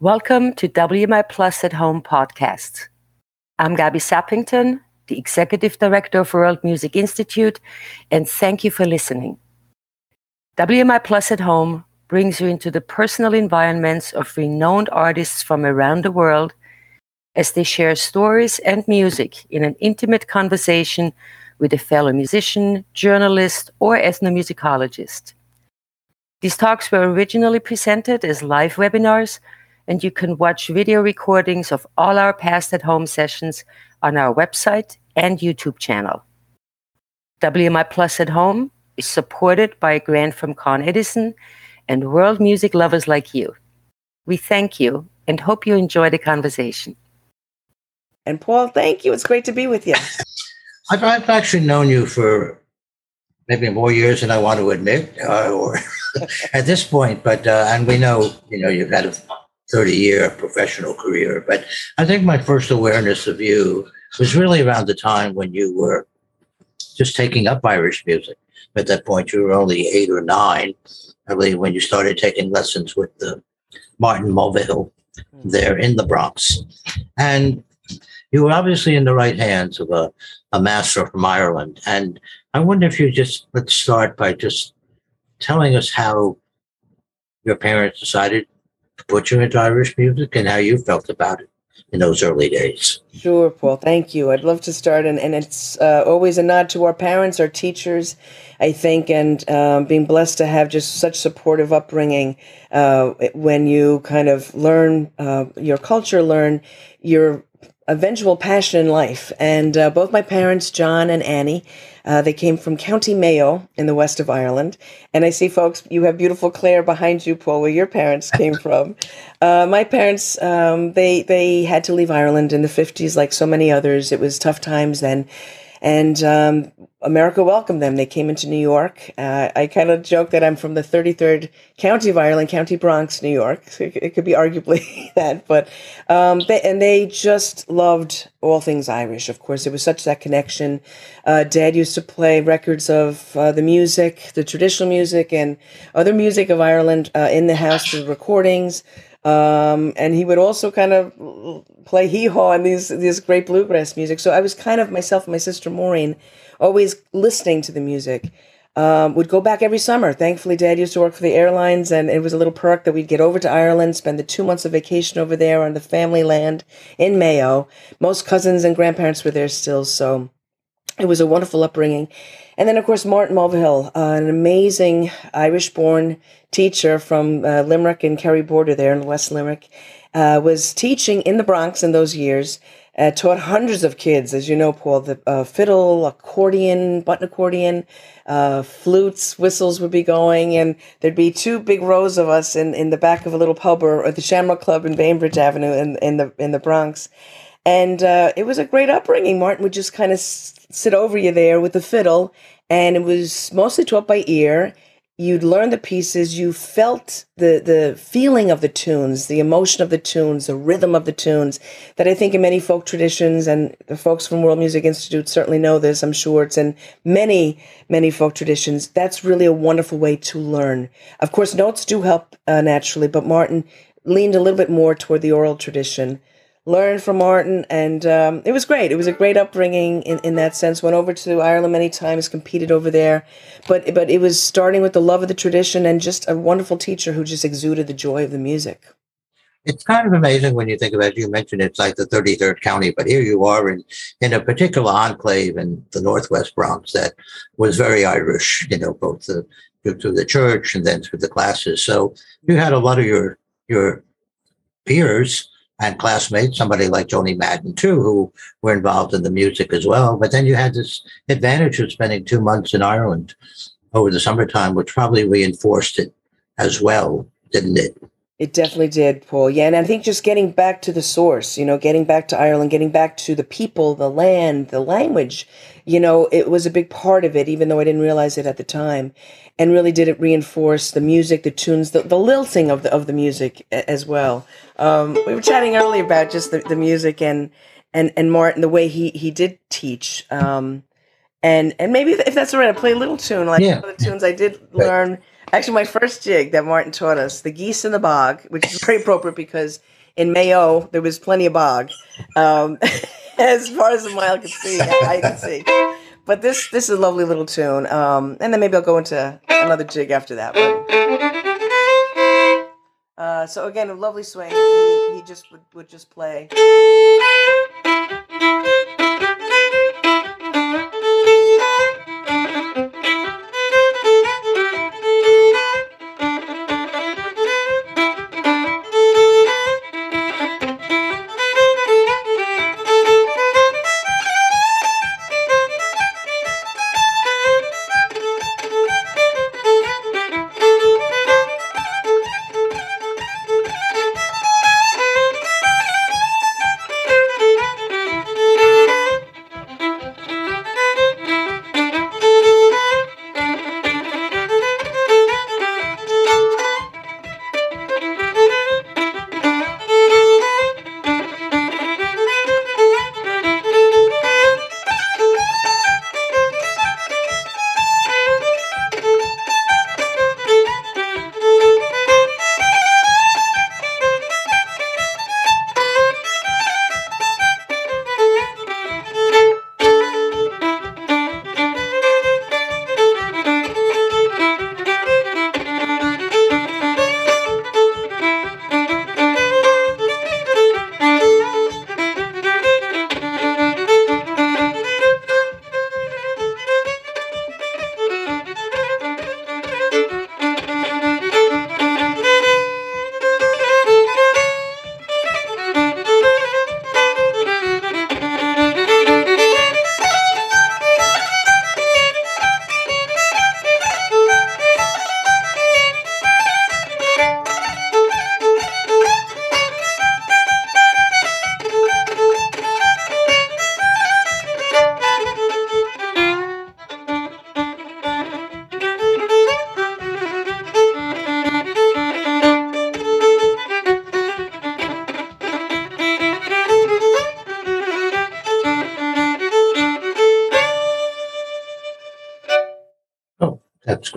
Welcome to WMI Plus at Home podcast. I'm Gabby Sappington, the Executive Director of World Music Institute, and thank you for listening. WMI Plus at Home brings you into the personal environments of renowned artists from around the world as they share stories and music in an intimate conversation with a fellow musician, journalist, or ethnomusicologist. These talks were originally presented as live webinars and you can watch video recordings of all our past at home sessions on our website and YouTube channel. WMI Plus at Home is supported by a grant from Con Edison and world music lovers like you. We thank you and hope you enjoy the conversation. And Paul, thank you. It's great to be with you. I've, I've actually known you for maybe more years than I want to admit, uh, or at this point. But uh, and we know, you know, you've had a 30 year professional career. But I think my first awareness of you was really around the time when you were just taking up Irish music. At that point, you were only eight or nine, I believe, when you started taking lessons with the Martin Mulvihill hmm. there in the Bronx. And you were obviously in the right hands of a, a master from Ireland. And I wonder if you just let's start by just telling us how your parents decided you into Irish music and how you felt about it in those early days. Sure, Paul. Thank you. I'd love to start, and, and it's uh, always a nod to our parents, our teachers, I think, and um, being blessed to have just such supportive upbringing uh, when you kind of learn uh, your culture, learn your eventual passion in life. And uh, both my parents, John and Annie, uh, they came from County Mayo in the west of Ireland. And I see, folks, you have beautiful Clare behind you, Paul, where your parents came from. Uh, my parents, um, they they had to leave Ireland in the fifties, like so many others. It was tough times then, and um, America welcomed them. They came into New York. Uh, I kind of joke that I'm from the 33rd county of Ireland, County Bronx, New York. So it, could be arguably that, but um, they, and they just loved all things Irish. Of course, it was such that connection. Uh, Dad used to play records of uh, the music, the traditional music, and other music of Ireland uh, in the house, the recordings. Um, and he would also kind of play hee haw and these these great bluegrass music. So I was kind of myself and my sister Maureen always listening to the music. Um, would go back every summer. Thankfully, Dad used to work for the airlines, and it was a little perk that we'd get over to Ireland, spend the two months of vacation over there on the family land in Mayo. Most cousins and grandparents were there still, so it was a wonderful upbringing. And then, of course, Martin Mulvihill, uh, an amazing Irish born teacher from uh, Limerick and Kerry border there in West Limerick, uh, was teaching in the Bronx in those years. Uh, taught hundreds of kids, as you know, Paul, the uh, fiddle, accordion, button accordion, uh, flutes, whistles would be going, and there'd be two big rows of us in, in the back of a little pub or, or the Shamrock Club in Bainbridge Avenue in, in the in the Bronx. And it was a great upbringing. Martin would just kind of sit over you there with the fiddle, and it was mostly taught by ear. You'd learn the pieces. You felt the the feeling of the tunes the emotion of the tunes the rhythm of the tunes that i think in many folk traditions and the folks from world music institute certainly know this i'm sure it's in many many folk traditions. That's really a wonderful way to learn. Of course notes do help uh, naturally but martin leaned a little bit more toward the oral tradition learned from Martin, and um, it was great. It was a great upbringing in, in that sense. Went over to Ireland many times, competed over there, but but it was starting with the love of the tradition and just a wonderful teacher who just exuded the joy of the music. It's kind of amazing when you think about it. You mentioned it's like the 33rd county, but here you are in, in a particular enclave in the Northwest Bronx that was very Irish, you know, both the, through the church and then through the classes. So you had a lot of your, your peers and classmates, somebody like Joanie Madden too, who were involved in the music as well. But then you had this advantage of spending two months in Ireland over the summertime, which probably reinforced it as well, didn't it? It definitely did, Paul. Yeah, and I think just getting back to the source, you know, getting back to Ireland, getting back to the people, the land, the language, you know, it was a big part of it, even though I didn't realize it at the time. And really did it reinforce the music, the tunes, the, the lilting of the of the music as well. Um, we were chatting earlier about just the, the music and and and Martin, the way he he did teach. Um, and and maybe if that's all right, I play a little tune like yeah. the tunes I did learn Actually, my first jig that Martin taught us, the geese in the bog, which is very appropriate because in Mayo there was plenty of bog, um, as far as the mile could see. I could see. But this this is a lovely little tune, um, and then maybe I'll go into another jig after that. Uh, so again, a lovely swing. He, he just would, would just play.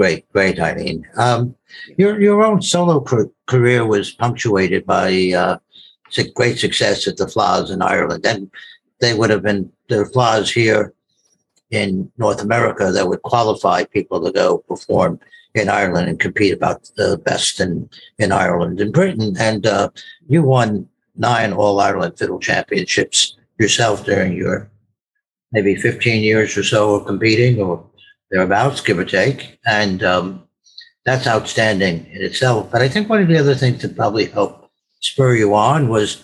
Great, great, Eileen. Um, your your own solo ca- career was punctuated by uh, great success at the Fleadhs in Ireland, and they would have been the Fleadhs here in North America that would qualify people to go perform in Ireland and compete about the best in in Ireland and Britain. And uh, you won nine All Ireland Fiddle Championships yourself during your maybe 15 years or so of competing or thereabouts, give or take. And um, that's outstanding in itself. But I think one of the other things that probably helped spur you on was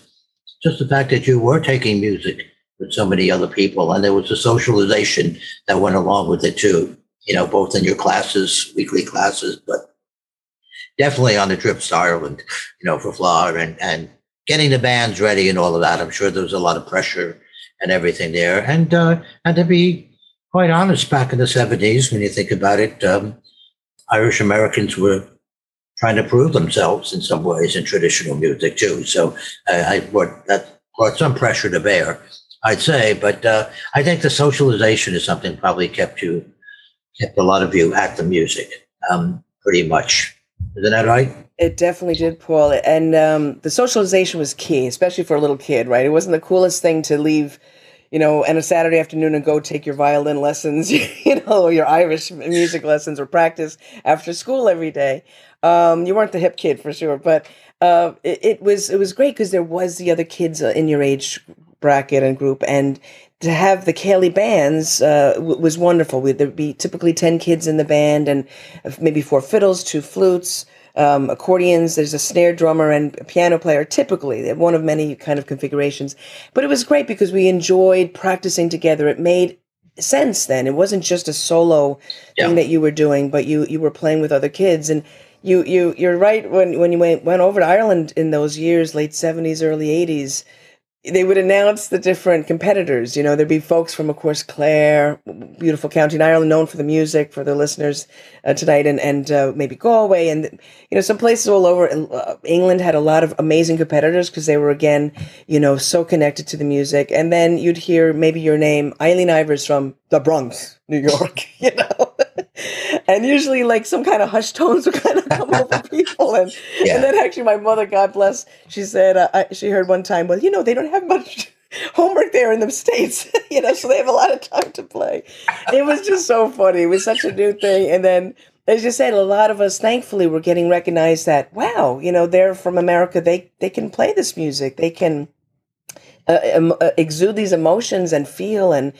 just the fact that you were taking music with so many other people, and there was a socialization that went along with it too. You know, both in your classes, weekly classes, but definitely on the trips to Ireland. You know, for Fleadh and and getting the bands ready and all of that. I'm sure there was a lot of pressure and everything there. And uh, and to be quite honest, back in the 70s, when you think about it, um, Irish Americans were trying to prove themselves in some ways in traditional music too. So uh, I brought that brought some pressure to bear, I'd say. But uh, I think the socialization is something probably kept you kept a lot of you at the music, um, pretty much. Isn't that right? It definitely did, Paul. And um, the socialization was key, especially for a little kid, right? It wasn't the coolest thing to leave, you know, and a Saturday afternoon and go take your violin lessons, you know, your Irish music lessons or practice after school every day. Um, you weren't the hip kid for sure, but uh, it, it was it was great because there was the other kids uh, in your age bracket and group, and to have the Ceilidh bands uh, w- was wonderful. We, there'd be typically 10 kids in the band and uh, maybe four fiddles, two flutes, um, accordions. There's a snare drummer and a piano player, typically, one of many kind of configurations. But it was great because we enjoyed practicing together. It made sense then. It wasn't just a solo Yeah. thing that you were doing, but you, you were playing with other kids. And you, you, you're right. When, when you went, went over to Ireland in those years, late 70s, early 80s, they would announce the different competitors. You know, there'd be folks from, of course, Clare, beautiful county in Ireland, known for the music for the listeners uh, tonight, and and uh, maybe Galway, and you know, some places all over. Uh, England had a lot of amazing competitors because they were again, you know, so connected to the music. And then you'd hear maybe your name, Eileen Ivers from the Bronx, New York, you know. and usually, like some kind of hushed tones would kind of come over people, and Yeah. and then actually, my mother, God bless, she said uh, I, she heard one time, well, you know, they don't have much homework there in the states, you know, so they have a lot of time to play. It was just so funny. It was such a new thing, and then. As you said, a lot of us, thankfully, were getting recognized that wow, you know, they're from America. They they can play this music. They can uh, em- uh, exude these emotions and feel and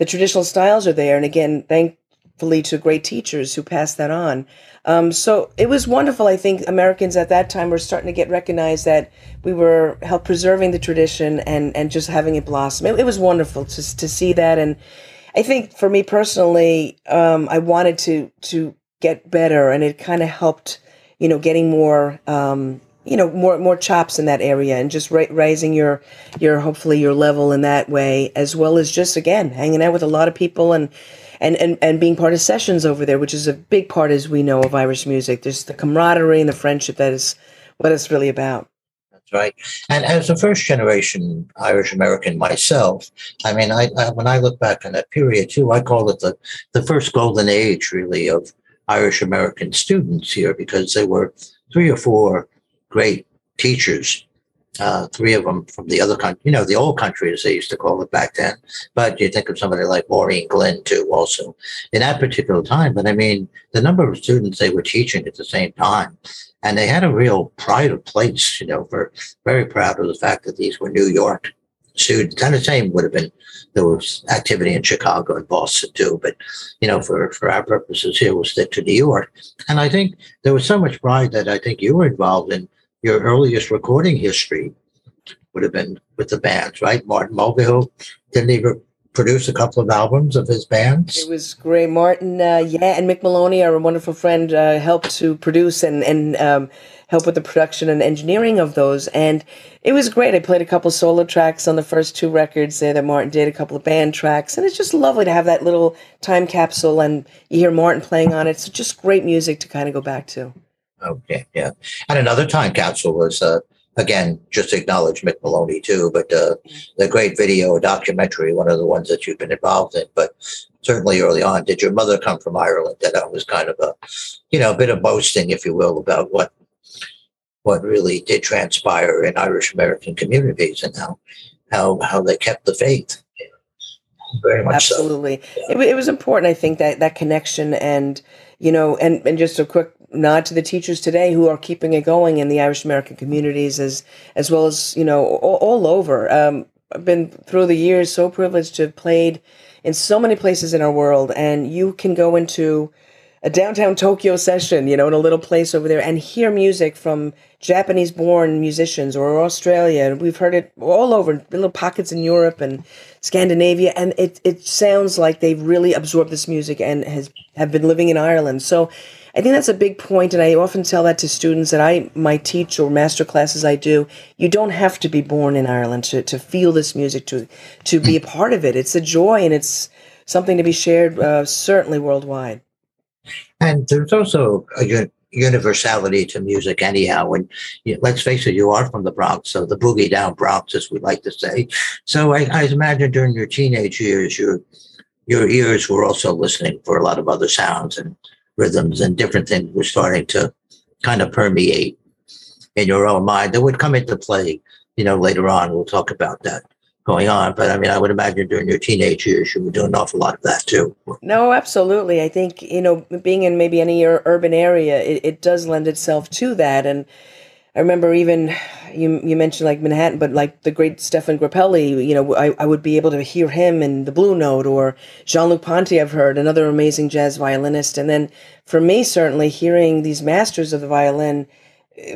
the traditional styles are there. And again thankfully to great teachers who passed that on. Um, so it was wonderful. I think americans at that time were starting to get recognized that we were help preserving the tradition and and just having it blossom. It, it was wonderful to, to see that. And i think for me personally um, i wanted to to get better. And it kind of helped you know getting more um, you know more more chops in that area and just ra- raising your your hopefully your level in that way as well as just again hanging out with a lot of people and and and, and being part of sessions over there which is a big part as we know of irish music there's the camaraderie and the friendship that is what it's really about That's right. And as a first generation Irish American myself, I mean, I, I when I look back on that period too, I call it the the first golden age, really, of Irish American students here, because there were three or four great teachers. Uh, three of them from the other country, you know, the old country, as they used to call it back then. But you think of somebody like Maureen Glynn, too, also in that particular time. But I mean, the number of students they were teaching at the same time, and they had a real pride of place, you know, for very proud of the fact that these were New York students. And the same would have been there was activity in Chicago and Boston too, but you know, for for our purposes here, we'll stick to New York. And I think there was so much pride that I think you were involved in your earliest recording history would have been with the bands, right? Martin Mulvihill didn't re- produce a couple of albums of his bands? it was Gray martin uh, yeah and mick moloney our wonderful friend uh, helped to produce and and um, help with the production and engineering of those. And it was great. I played a couple solo tracks on the first two records there that martin did a couple of band tracks. And it's just lovely to have that little time capsule and you hear martin playing on it. So just great music to kind of go back to Okay, yeah. And another time capsule was uh, again just acknowledge Mick Moloney too, but uh, the great video documentary, one of the ones that you've been involved in. But certainly early on, did your mother come from Ireland? That was kind of a, you know, a bit of boasting, if you will, about what what really did transpire in Irish American communities and how how how they kept the faith. Very much so. absolutely it, it was important i think that that connection and you know and and just a quick nod to the teachers today who are keeping it going in the irish american communities as as well as you know all, all over um, i've been through the years so privileged to have played in so many places in our world and you can go into a downtown Tokyo session, you know, in a little place over there, and hear music from Japanese-born musicians or Australia, we've heard it all over, little pockets in Europe and Scandinavia, and it it sounds like they've really absorbed this music and has have been living in Ireland. So, I think that's a big point, and I often tell that to students that I might teach or master classes I do. You don't have to be born in Ireland to to feel this music, to to be a part of it. It's a joy, and it's something to be shared, uh, certainly worldwide. And there's also a universality to music, anyhow. And you, let's face it, you are from the Bronx, so the boogie down Bronx, as we like to say. So I, I imagine during your teenage years, your your ears were also listening for a lot of other sounds and rhythms and different things were starting to kind of permeate in your own mind that would come into play. You know, later on, we'll talk about that going on. But I mean, I would imagine during your teenage years, you were doing an awful lot of that too. No, absolutely. I think, you know, being in maybe any urban area, it, it does lend itself to that. And I remember even you you mentioned like Manhattan, but like the great Stéphane Grappelli, you know, I, I would be able to hear him in the Blue Note or Jean Luc Ponty, I've heard, another amazing jazz violinist. And then for me, certainly hearing these masters of the violin,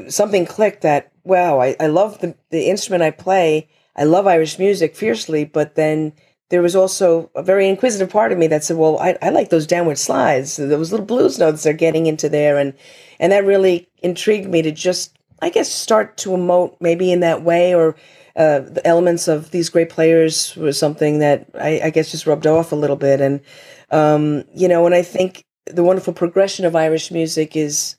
something clicked that, wow, I, I love the, the instrument I play. I love Irish music fiercely, but then there was also a very inquisitive part of me that said, "Well, I, I like those downward slides, those little blues notes they're getting into there," and and that really intrigued me to just, I guess, start to emote maybe in that way, or uh, the elements of these great players was something that I, I guess just rubbed off a little bit, and um, you know, and I think the wonderful progression of Irish music is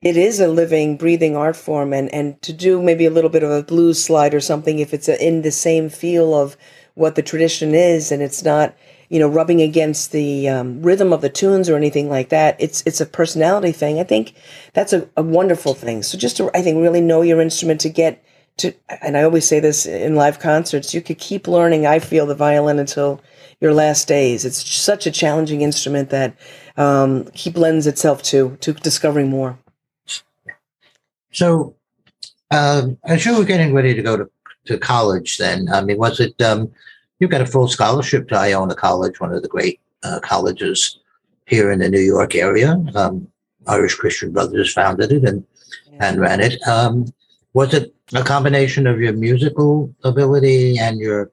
it is a living, breathing art form, and and to do maybe a little bit of a blues slide or something if it's a, in the same feel of what the tradition is, and it's not you know, rubbing against the um, rhythm of the tunes or anything like that. It's it's a personality thing. I think that's a, a wonderful thing. So just to, I think, really know your instrument to get to, and I always say this in live concerts, you could keep learning, I feel, the violin until your last days. It's such a challenging instrument that um, keep lends itself to to discovering more. So, um, as you were getting ready to go to, to college, then I mean, was it um, you got a full scholarship to Iona College, one of the great uh, colleges here in the New York area? Um, Irish Christian Brothers founded it and yeah. and ran it. Um, was it a combination of your musical ability and your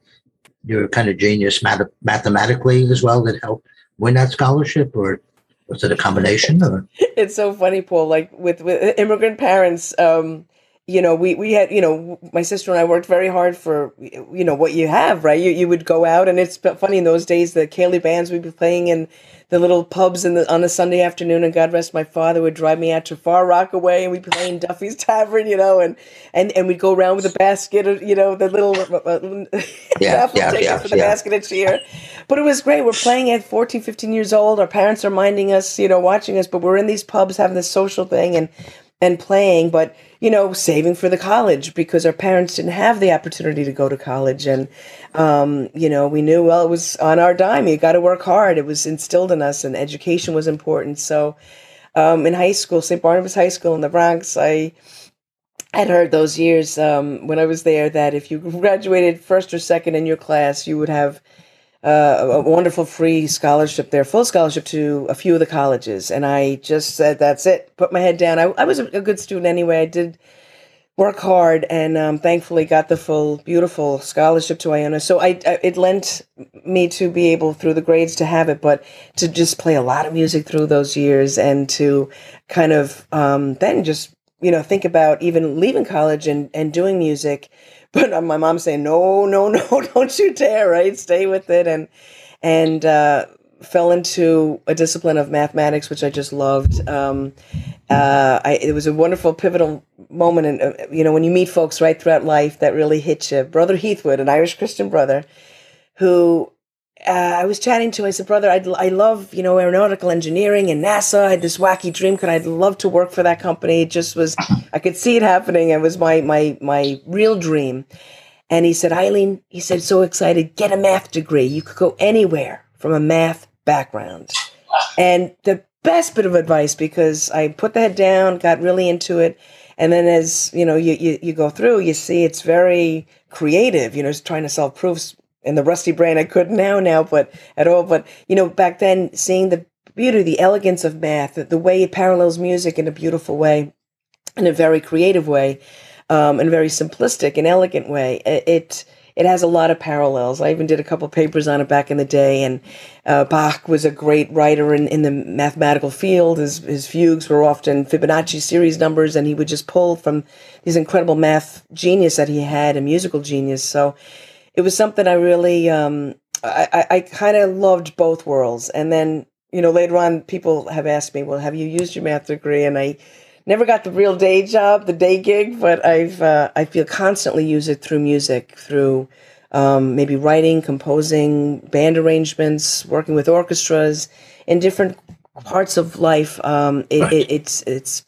your kind of genius math- mathematically as well that helped win that scholarship, or was it a combination? Or? It's so funny, Paul. Like with with immigrant parents, um, you know, we, we had, you know, my sister and I worked very hard for, you know, what you have, right? You, you would go out and it's funny in those days, the Ceilidh bands would be playing in the little pubs in the, on a Sunday afternoon and God rest my father would drive me out to Far Rockaway and we'd play in Duffy's Tavern, you know, and, and, and we'd go around with a basket of, you know, the little uh, uh yeah, yeah, yeah, for the yeah. basket of cheer. But it was great. We're playing at 14, 15 years old. Our parents are minding us, you know, watching us, but we're in these pubs having this social thing and, and playing, but you know, saving for the college because our parents didn't have the opportunity to go to college. And, um, you know, we knew, well, it was on our dime. You got to work hard. It was instilled in us, and education was important. So, um, in high school, St. Barnabas High School in the Bronx, I had heard those years um, when I was there that if you graduated first or second in your class, you would have uh, a wonderful free scholarship there, full scholarship to a few of the colleges. And I just said, that's it, put my head down. I, I was a, good student anyway. I did work hard and um, thankfully got the full, beautiful scholarship to Iona. So I, I, it lent me to be able through the grades to have it, but to just play a lot of music through those years and to kind of um, then just, you know, think about even leaving college and, and doing music but my mom saying, no, no, no, don't you dare, right? Stay with it. And, and, uh, fell into a discipline of mathematics, which I just loved. Um, uh, I, it was a wonderful, pivotal moment. And, uh, you know, when you meet folks right throughout life that really hit you. Brother Heathwood, an Irish Christian brother, who uh, I was chatting to, I said, brother, I'd, I love, you know, aeronautical engineering and NASA. I had this wacky dream. Could I'd love to work for that company? It just was, I could see it happening. It was my, my, my real dream. And he said, Eileen, he said, so excited, get a math degree. You could go anywhere from a math background. And the best bit of advice, because I put head down, got really into it. And then as, you know, you, you, you go through, you see it's very creative, you know, it's trying to solve proofs in the rusty brain I couldn't now now, but at all. But you know, back then, seeing the beauty, the elegance of math, the, way it parallels music in a beautiful way, in a very creative way, um, in a very simplistic and elegant way, it, it it has a lot of parallels. I even did a couple papers on it back in the day, and uh, Bach was a great writer in, in the mathematical field. His, his fugues were often Fibonacci series numbers, and he would just pull from these incredible math genius that he had, a musical genius. So it was something I really, um, I, I kind of loved both worlds. And then, you know, later on, people have asked me, well, have you used your math degree? And I never got the real day job, the day gig, but I've, uh, I feel constantly use it through music, through um, maybe writing, composing, band arrangements, working with orchestras in different parts of life. Um, it, right. it, it's, it's,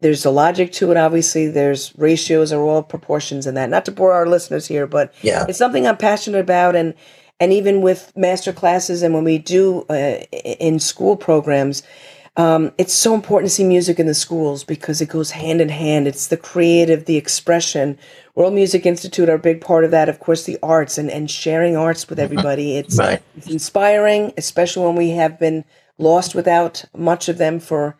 there's a logic to it obviously. There's ratios are all proportions in that. Not to bore our listeners here but yeah. it's something i'm passionate about and and even with master classes and when we do uh, in school programs um, it's so important to see music in the schools because it goes hand in hand. It's the creative the expression. World music institute are a big part of that. Of course the arts and, and sharing arts with everybody. It's, right. it's inspiring especially when we have been lost without much of them for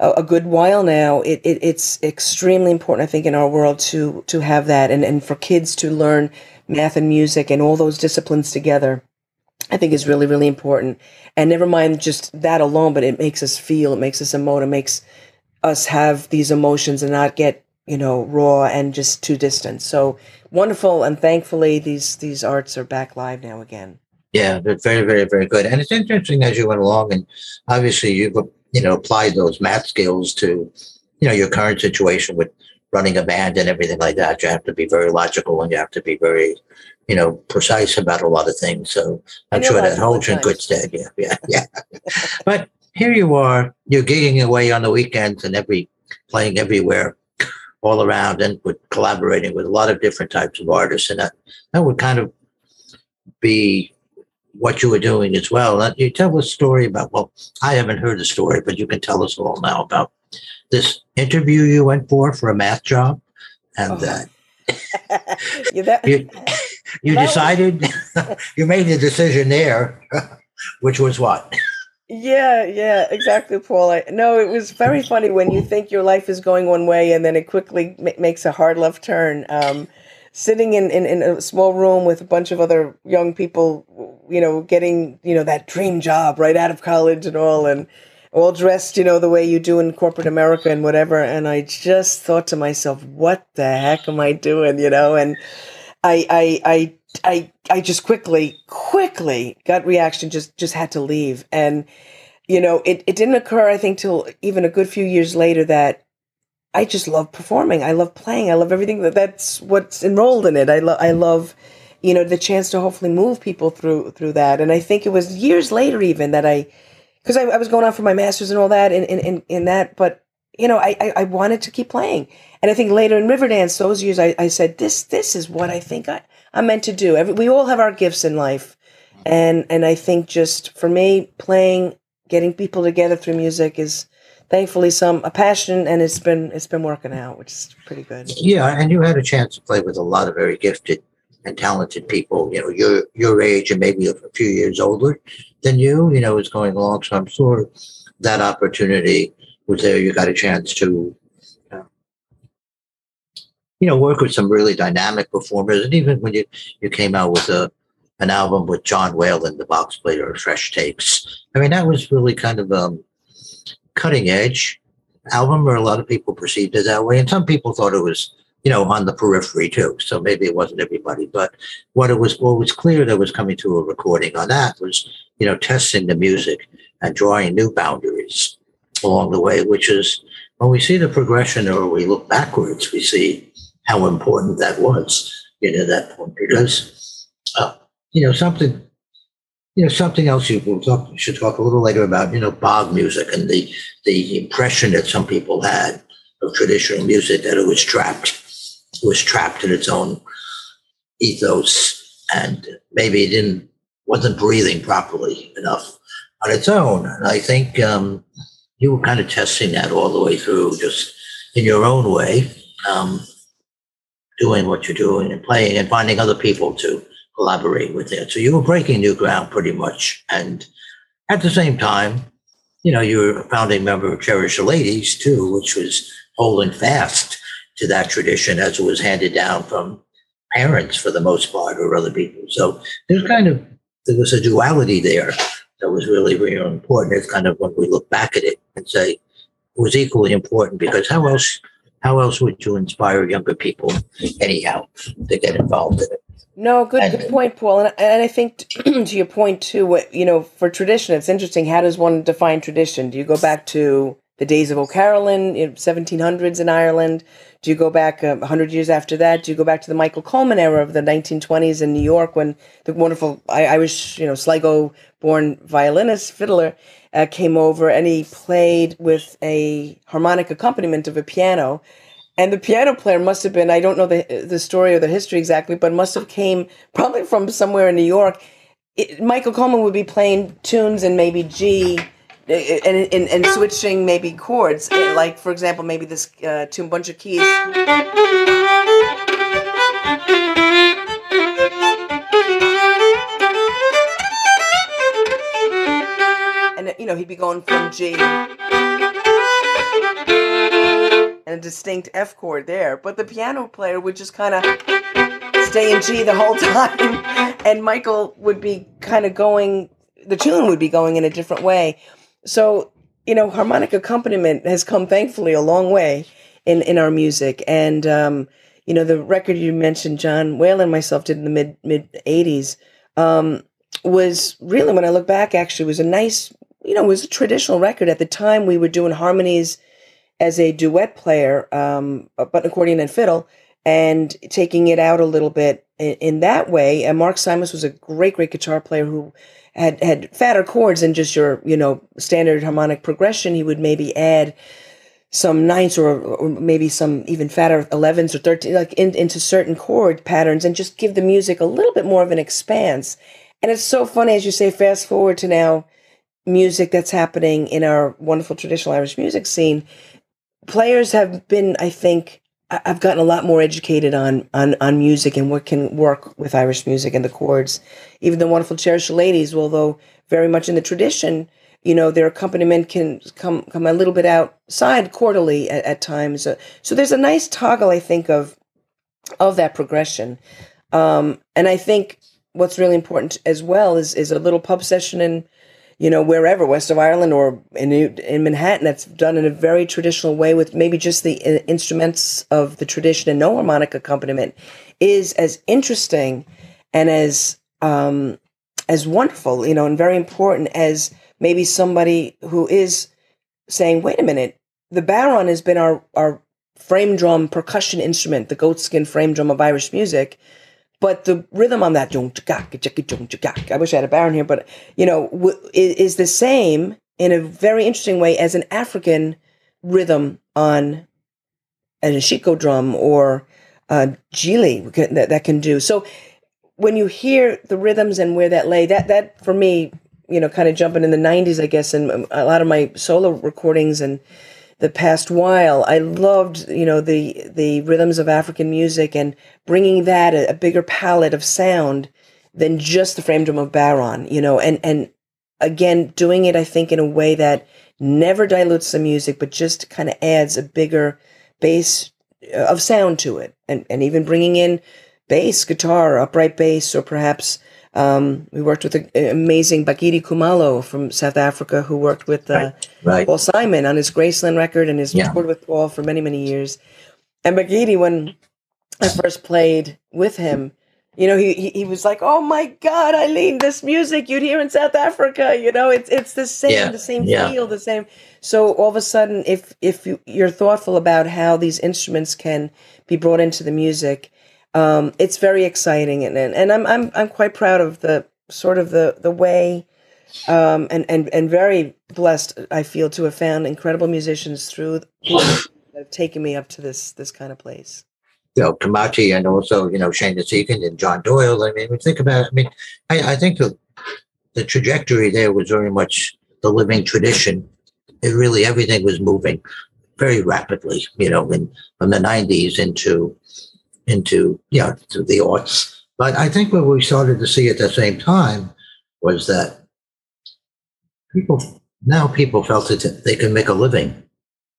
a, a good while now, it, it, it's extremely important, I think, in our world to to have that, and and for kids to learn math and music and all those disciplines together. I think is really really important. And never mind just that alone, but it makes us feel, it makes us emote, it makes us have these emotions and not get you know raw and just too distant. So wonderful, and thankfully these these arts are back live now again. Yeah, they're very, very, very good. And it's interesting as you went along, and obviously you've you know, apply those math skills to, you know, your current situation with running a band and everything like that. You have to be very logical and you have to be very, you know, precise about a lot of things. So I'm sure that holds you in good stead. Yeah, yeah, yeah. but here you are, you're gigging away on the weekends and every playing everywhere all around and with collaborating with a lot of different types of artists. And that, that would kind of be what you were doing as well. You tell a story about, well, I haven't heard the story, but you can tell us all now about this interview you went for for a math job. And oh. that, yeah, that you, you decided, you made the decision there, which was what? Yeah, yeah, exactly, Paul. I, no, it was very funny when you think your life is going one way and then it quickly ma- makes a hard left turn. Um, sitting in, in, in a small room with a bunch of other young people, you know, getting, you know, that dream job right out of college and all, and all dressed, you know, the way you do in corporate America and whatever. And I just thought to myself, what the heck am I doing, you know? And I, I, I I I just quickly quickly gut reaction just just had to leave and you know it, it didn't occur I think till even a good few years later that I just love performing I love playing I love everything that that's what's enrolled in it I love I love you know the chance to hopefully move people through through that and I think it was years later even that I because I, I, was going on for my masters and all that in in, in that but you know I, I, I wanted to keep playing and I think later in Riverdance those years I, I said this this is what I think I I'm meant to do. Every, we all have our gifts in life, and and I think just for me, playing, getting people together through music is thankfully some a passion, and it's been it's been working out, which is pretty good. Yeah, and you had a chance to play with a lot of very gifted and talented people. You know, your your age and maybe a few years older than you. You know, is going along. So I'm sure that opportunity was there. You got a chance to you know, work with some really dynamic performers. And even when you, you came out with a, an album with John Whelan, the box player of Fresh Takes, I mean, that was really kind of um, cutting edge album, or a lot of people perceived it that way. And some people thought it was, you know, on the periphery too. So maybe it wasn't everybody. But what it was, what was clear that was coming to a recording on that was, you know, testing the music and drawing new boundaries along the way, which is when we see the progression or we look backwards, we see how important that was, you know, that point because, uh, you know, something, you know, something else you will talk, should talk a little later about, you know, bog music and the, the impression that some people had of traditional music that it was trapped, was trapped in its own ethos and maybe it didn't, wasn't breathing properly enough on its own. And I think um, you were kind of testing that all the way through, just in your own way. Um, doing what you're doing and playing and finding other people to collaborate with it. So you were breaking new ground pretty much. And at the same time, you know, you were a founding member of Cherish the Ladies too, which was holding fast to that tradition as it was handed down from parents for the most part or other people. So there's kind of there was a duality there that was really, really important. It's kind of when we look back at it and say it was equally important because how else how else would you inspire younger people anyhow to get involved in it? No, good, and, good point, Paul. And, and I think to your point too, what you know, for tradition, it's interesting. How does one define tradition? Do you go back to the days of O'Carolan, in 1700s in Ireland? Do you go back uh, 100 years after that? Do you go back to the Michael Coleman era of the 1920s in New York when the wonderful Irish, you know, Sligo born violinist, fiddler, uh, came over and he played with a harmonic accompaniment of a piano. And the piano player must have been, I don't know the, the story or the history exactly, but must have came probably from somewhere in New York. It, Michael Coleman would be playing tunes in maybe G and, and, and switching maybe chords. Uh, like, for example, maybe this uh, tune, Bunch of Keys. and you know he'd be going from G and a distinct F chord there, but the piano player would just kind of stay in G the whole time, and Michael would be kind of going. The tune would be going in a different way. So you know, harmonic accompaniment has come thankfully a long way in in our music, and um, you know the record you mentioned, John Whelan and myself did in the mid mid '80s. Um, was really when I look back actually was a nice you know, was a traditional record. At the time, we were doing harmonies as a duet player, um, but accordion and fiddle, and taking it out a little bit in, in that way. And Mark Simos was a great, great guitar player who had had fatter chords than just your you know standard harmonic progression. He would maybe add some ninths or, or maybe some even fatter 11s or 13 like in, into certain chord patterns and just give the music a little bit more of an expanse and it's so funny as you say fast forward to now music that's happening in our wonderful traditional irish music scene players have been i think i've gotten a lot more educated on on on music and what can work with irish music and the chords even the wonderful cherish the ladies although very much in the tradition you know their accompaniment can come come a little bit outside quarterly at, at times. So there's a nice toggle i think of of that progression. Um, and i think what's really important as well is is a little pub session in you know wherever west of ireland or in in manhattan that's done in a very traditional way with maybe just the uh, instruments of the tradition and no harmonic accompaniment is as interesting and as um as wonderful you know and very important as maybe somebody who is saying, wait a minute, the bodhrán has been our, our frame drum percussion instrument, the goatskin frame drum of Irish music. But the rhythm on that, I wish I had a bodhrán here, but you know, is the same in a very interesting way as an African rhythm on an ashiko drum or a jili that, that can do. So when you hear the rhythms and where that lay, that that for me you know, kind of jumping in the 90s, I guess, and a lot of my solo recordings and the past while, I loved, you know, the the rhythms of African music and bringing that a, a bigger palette of sound than just the frame drum of Bodhrán, you know, and and again doing it, I think, in a way that never dilutes the music, but just kind of adds a bigger base uh, of sound to it, and and even bringing in bass, guitar, upright bass, or perhaps um, we worked with an amazing Bakithi Kumalo from South Africa who worked with uh, right. Right. Paul Simon on his Graceland record and has yeah. toured with Paul for many, many years. And Bakithi, when I first played with him, you know, he, he, he was like, "Oh my God, Eileen, this music you'd hear in South Africa, you know, it's it's the same, yeah. the same yeah. feel, the same." So all of a sudden, if if you, you're thoughtful about how these instruments can be brought into the music, um, it's very exciting, and, and and I'm I'm I'm quite proud of the sort of the the way, um, and and and very blessed I feel to have found incredible musicians through that have taken me up to this this kind of place. You know, Kamachi and also you know Shane Egan and John Doyle. I mean, we think about. I mean, I, I think the the trajectory there was very much the living tradition. It really everything was moving very rapidly. You know, in from the '90s into into know to the arts. But I think what we started to see at the same time was that people now people felt that they can make a living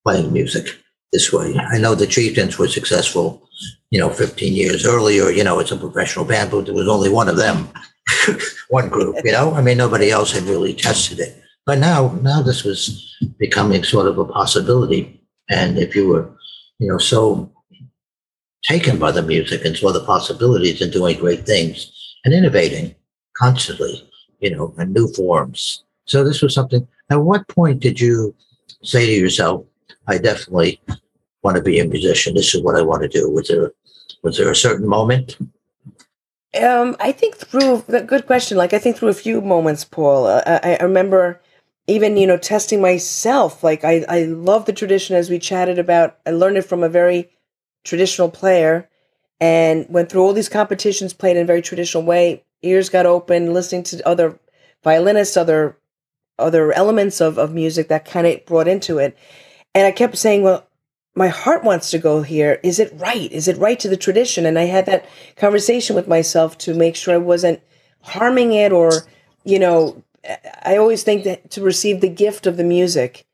playing music this way. I know the Chieftains were successful, you know, 15 years earlier. You know, it's a professional band, but there was only one of them, one group. You know, I mean, nobody else had really tested it. But now, now this was becoming sort of a possibility. And if you were, you know, so taken by the music and saw the possibilities and doing great things and innovating constantly, you know, and new forms. So this was something. At what point did you say to yourself, "I definitely want to be a musician. This is what I want to do"? Was there was there a certain moment? Um, I think through good question. Like I think through a few moments, Paul. Uh, I, I remember even you know testing myself. Like I I love the tradition as we chatted about. I learned it from a very traditional player and went through all these competitions, played in a very traditional way. Ears got open, listening to other violinists, other other elements of, of music that kind of brought into it. And I kept saying, well, my heart wants to go here. Is it right? Is it right to the tradition? And I had that conversation with myself to make sure I wasn't harming it or, you know, I always think that to receive the gift of the music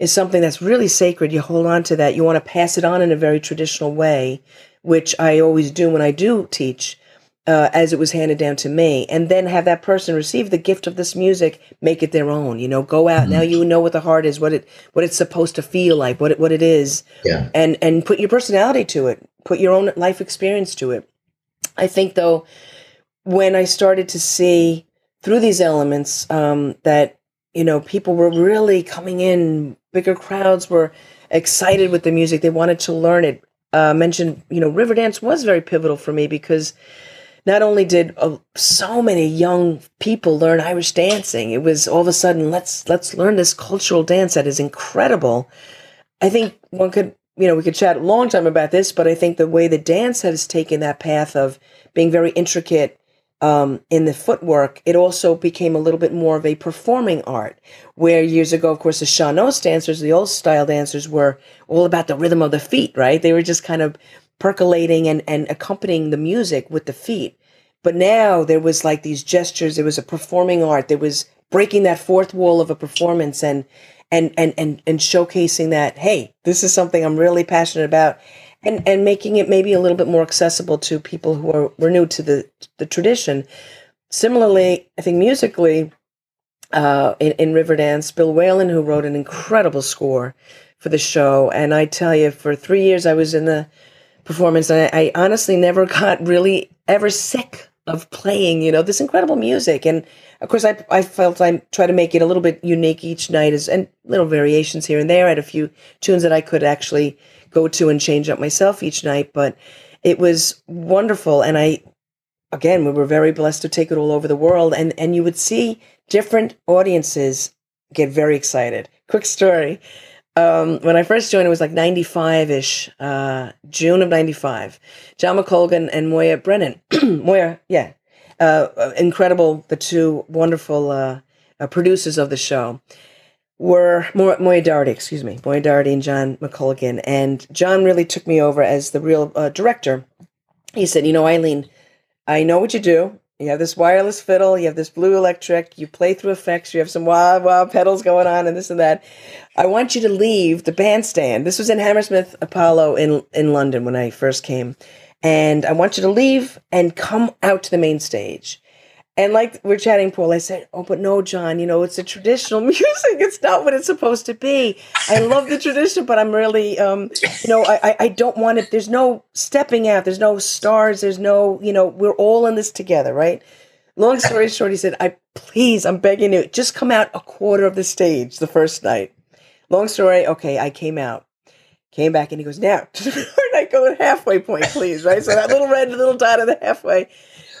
is something that's really sacred. You hold on to that. You want to pass it on in a very traditional way, which I always do when I do teach, uh, as it was handed down to me, and then have that person receive the gift of this music, make it their own. You know, go out mm-hmm. now. You know what the heart is, what it what it's supposed to feel like, what it what it is, yeah. and and put your personality to it, put your own life experience to it. I think though, when I started to see through these elements um, that you know people were really coming in bigger crowds were excited with the music. They wanted to learn it. Uh, mentioned, you know, Riverdance was very pivotal for me because not only did uh, so many young people learn Irish dancing, it was all of a sudden let's let's learn this cultural dance that is incredible. I think one could, you know, we could chat a long time about this, but I think the way the dance has taken that path of being very intricate um, in the footwork, it also became a little bit more of a performing art. Where years ago, of course, the Sean-Nós dancers, the old style dancers, were all about the rhythm of the feet, right? They were just kind of percolating and, and accompanying the music with the feet. But now there was like these gestures, there was a performing art, there was breaking that fourth wall of a performance and and and and and showcasing that, hey, this is something I'm really passionate about and and making it maybe a little bit more accessible to people who are were new to the the tradition. Similarly, I think musically, uh, in, in Riverdance, Bill Whelan, who wrote an incredible score for the show, and I tell you, for three years I was in the performance. And I, I honestly never got really ever sick of playing, you know, this incredible music. And of course, I, I felt I try to make it a little bit unique each night, as and little variations here and there. I had a few tunes that I could actually go to and change up myself each night, but it was wonderful. And I, again, we were very blessed to take it all over the world, and and you would see different audiences get very excited. Quick story um, when I first joined, it was like 95 ish, uh, June of 95. John McColgan and Moya Brennan. Moya, yeah. Uh, uh, incredible, the two wonderful uh, uh producers of the show were Mo- Moya Doherty, excuse me, Moya Doherty and John McColgan. And John really took me over as the real uh, director. He said, You know, Eileen, I know what you do. You have this wireless fiddle, you have this blue electric, you play through effects, you have some wild, wild pedals going on and this and that. I want you to leave the bandstand. This was in Hammersmith Apollo in, in London when I first came. And I want you to leave and come out to the main stage. And like we're chatting, Paul, I said, Oh, but no, John, you know, it's a traditional music. It's not what it's supposed to be. I love the tradition, but I'm really, um, you know, I, I don't want it. There's no stepping out. There's no stars. There's no, you know, we're all in this together, right? Long story short, he said, I please, I'm begging you, just come out a quarter of the stage the first night. Long story. Okay, I came out, came back, and he goes, now, I go halfway point, please, right? So that little red little dot of the halfway.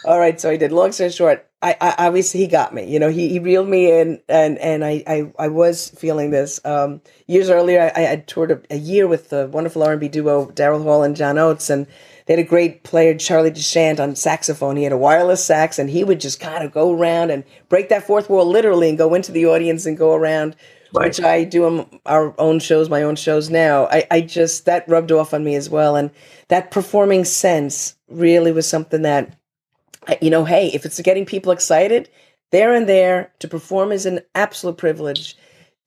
All right, so I did. Long story short, I, I obviously he got me. You know, he, he reeled me in, and and I I, I was feeling this. Um, years earlier, I, I had toured a, a, year with the wonderful R and B duo Daryl Hall and John Oates, and they had a great player, Charlie DeChant, on saxophone. He had a wireless sax, and he would just kind of go around and break that fourth wall literally, and go into the audience and go around. Right. Which I do on our own shows, my own shows now. I, I just that rubbed off on me as well, and that performing sense really was something that you know, hey, if it's getting people excited, there and there to perform is an absolute privilege.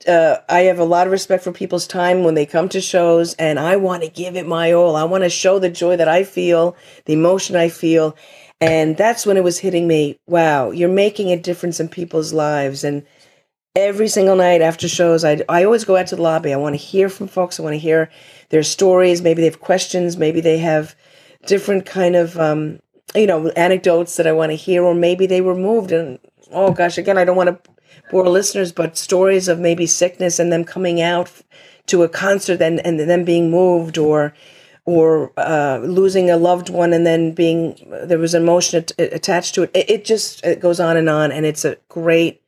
Uh, I have a lot of respect for people's time when they come to shows, and I want to give it my all. I want to show the joy that I feel, the emotion I feel. And that's when it was hitting me. Wow, you're making a difference in people's lives. And every single night after shows, I, I always go out to the lobby. I want to hear from folks. I want to hear their stories. Maybe they have questions. Maybe they have different kind of um, you know, anecdotes that I want to hear, or maybe they were moved. And oh gosh, again, I don't want to bore listeners, but stories of maybe sickness and them coming out to a concert and, and them being moved or or uh, losing a loved one and then being there was emotion attached to it. it. It just it goes on and on, and it's a great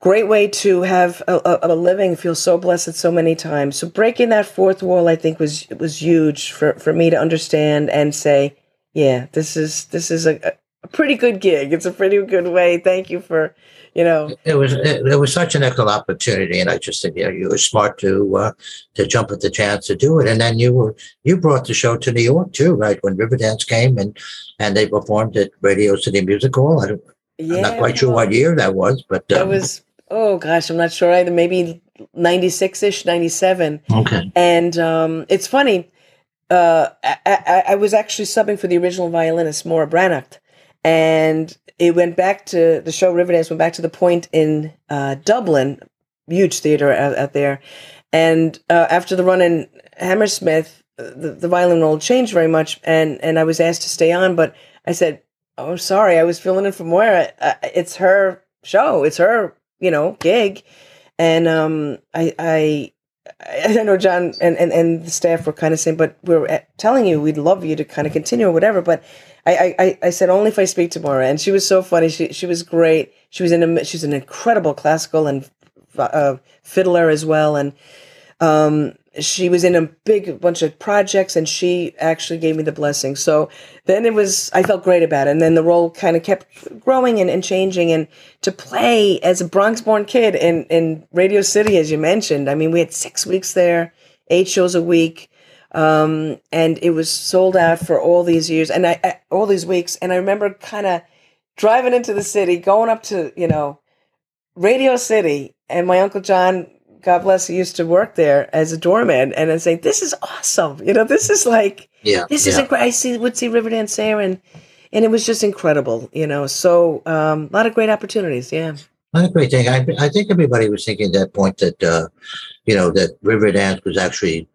great way to have a, a, a, living feel so blessed so many times so breaking that fourth wall i think was was huge for for me to understand and say yeah, this is this is a, a pretty good gig. It's a pretty good way. Thank you for you know. It was it, it was such an excellent opportunity, and I just said, yeah, you were smart to uh, to jump at the chance to do it. And then you were you brought the show to New York too, right? When Riverdance came and and they performed at Radio City Music Hall. I don't, yeah, I'm not quite sure what year that was, but um, that was oh gosh, I'm not sure either. Maybe 96 ish, 97. Okay. And um, it's funny uh, I, I, was actually subbing for the original violinist Máire Breatnach, and it went back to the show Riverdance went back to the point in uh, Dublin, huge theater out, out there, and uh, after the run in Hammersmith, the, the violin role changed very much, and and I was asked to stay on, but I said, "Oh, sorry, I was filling in for Máire. It's her show, it's her you know gig," and um, I I I know John and, and, and the staff were kind of saying, but we're telling you we'd love you to kind of continue or whatever. But I, I, I said only if I speak to tomorrow. And she was so funny. She she was great. She was in a, she's an incredible classical and uh, fiddler as well. And um, she was in a big bunch of projects and she actually gave me the blessing. So then it was, I felt great about it. And then the role kind of kept growing and, and changing. And to play as a Bronx born kid in, in Radio City, as you mentioned, I mean, we had six weeks there, eight shows a week. Um, and it was sold out for all these years and I, all these weeks. And I remember kind of driving into the city, going up to, you know, Radio City and my uncle John God bless, he used to work there as a doorman, and I say, "This is awesome." You know, this is like, yeah, this is incredible. I see would see Riverdance there, and and it was just incredible. You know, so um, a lot of great opportunities. Yeah, a great thing. I, I think everybody was thinking at that point that uh, you know that Riverdance was actually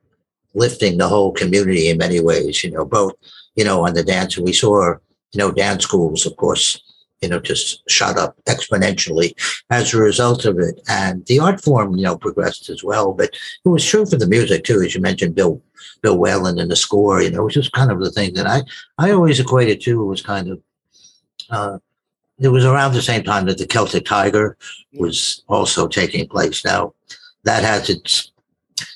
lifting the whole community in many ways. You know, both you know on the dance, and we saw you know dance schools, of course you know, just shot up exponentially as a result of it. And the art form, you know, progressed as well. But it was true for the music too, as you mentioned, Bill Bill Whelan and the score. You know, it was just kind of the thing that I I always equated to. Was kind of. Uh, it was around the same time that the Celtic Tiger was also taking place. Now, that has its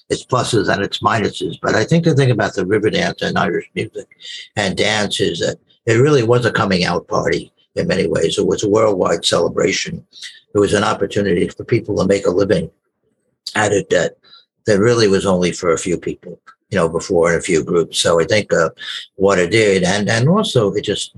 its pluses and its minuses, but I think the thing about the Riverdance and Irish music and dance is that it really was a coming out party in many ways. It was a worldwide celebration. It was an opportunity for people to make a living at it that that really was only for a few people, you know, before in a few groups. So I think uh, what it did, and and also it just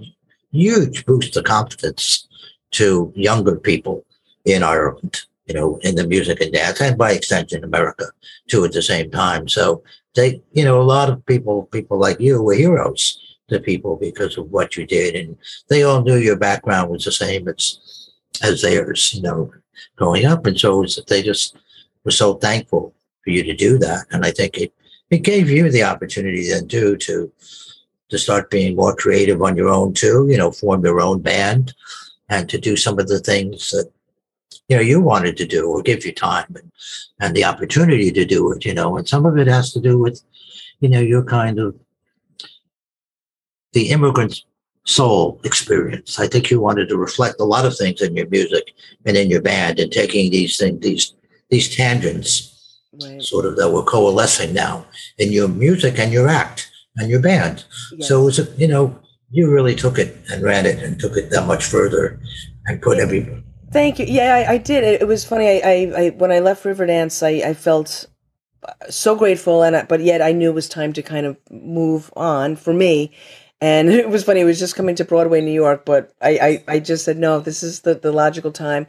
huge boost of confidence to younger people in Ireland, you know, in the music and dance, and by extension America too at the same time. So they, you know, a lot of people, people like you, were heroes to people because of what you did, and they all knew your background was the same as as theirs, you know, growing up, and so was, they just were so thankful for you to do that, and I think it it gave you the opportunity then too to to start being more creative on your own too, you know, form your own band, and to do some of the things that you know you wanted to do or give you time and and the opportunity to do it you know. And some of it has to do with you know your kind of the immigrant soul experience. I think you wanted to reflect a lot of things in your music and in your band, and taking these things, these these tangents, right. sort of that were coalescing now in your music and your act and your band. Yes. So it was, a, you know, you really took it and ran it and took it that much further and put every. Thank you. Yeah, I, I did. It, it, was funny. I, I, I, when I left Riverdance, I, I felt so grateful, and but yet I knew it was time to kind of move on for me and it was funny. It was just coming to Broadway, New York, but I, I, I just said, no, this is the, the logical time.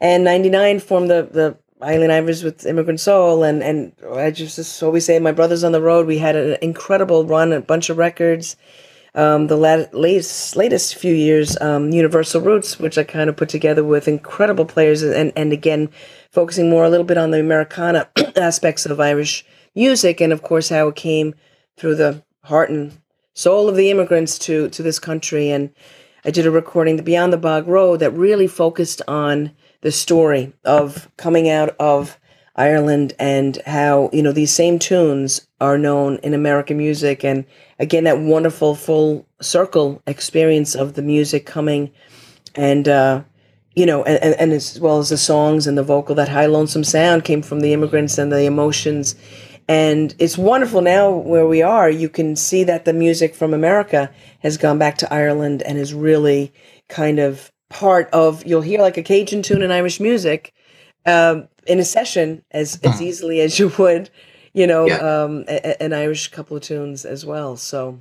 And 99 formed the, the Eileen Ivers with Immigrant Soul. And, and I just, just always say, my brother's on the road. We had an incredible run, a bunch of records. Um, the lat- latest, latest few years, um, Universal Roots, which I kind of put together with incredible players, and, and again, focusing more a little bit on the Americana aspects of Irish music, and of course, how it came through the heart and soul of the immigrants to to this country and I did a recording, the Beyond the Bog Road, that really focused on the story of coming out of Ireland and how, you know, these same tunes are known in American music. And again, that wonderful full circle experience of the music coming and, uh, you know, and, and as well as the songs and the vocal, that high lonesome sound came from the immigrants and the emotions and it's wonderful now where we are. You can see that the music from America has gone back to Ireland and is really kind of part of. You'll hear like a Cajun tune in Irish music um, in a session as as hmm. easily as you would, you know, yeah. um, a, an Irish couple of tunes as well. So.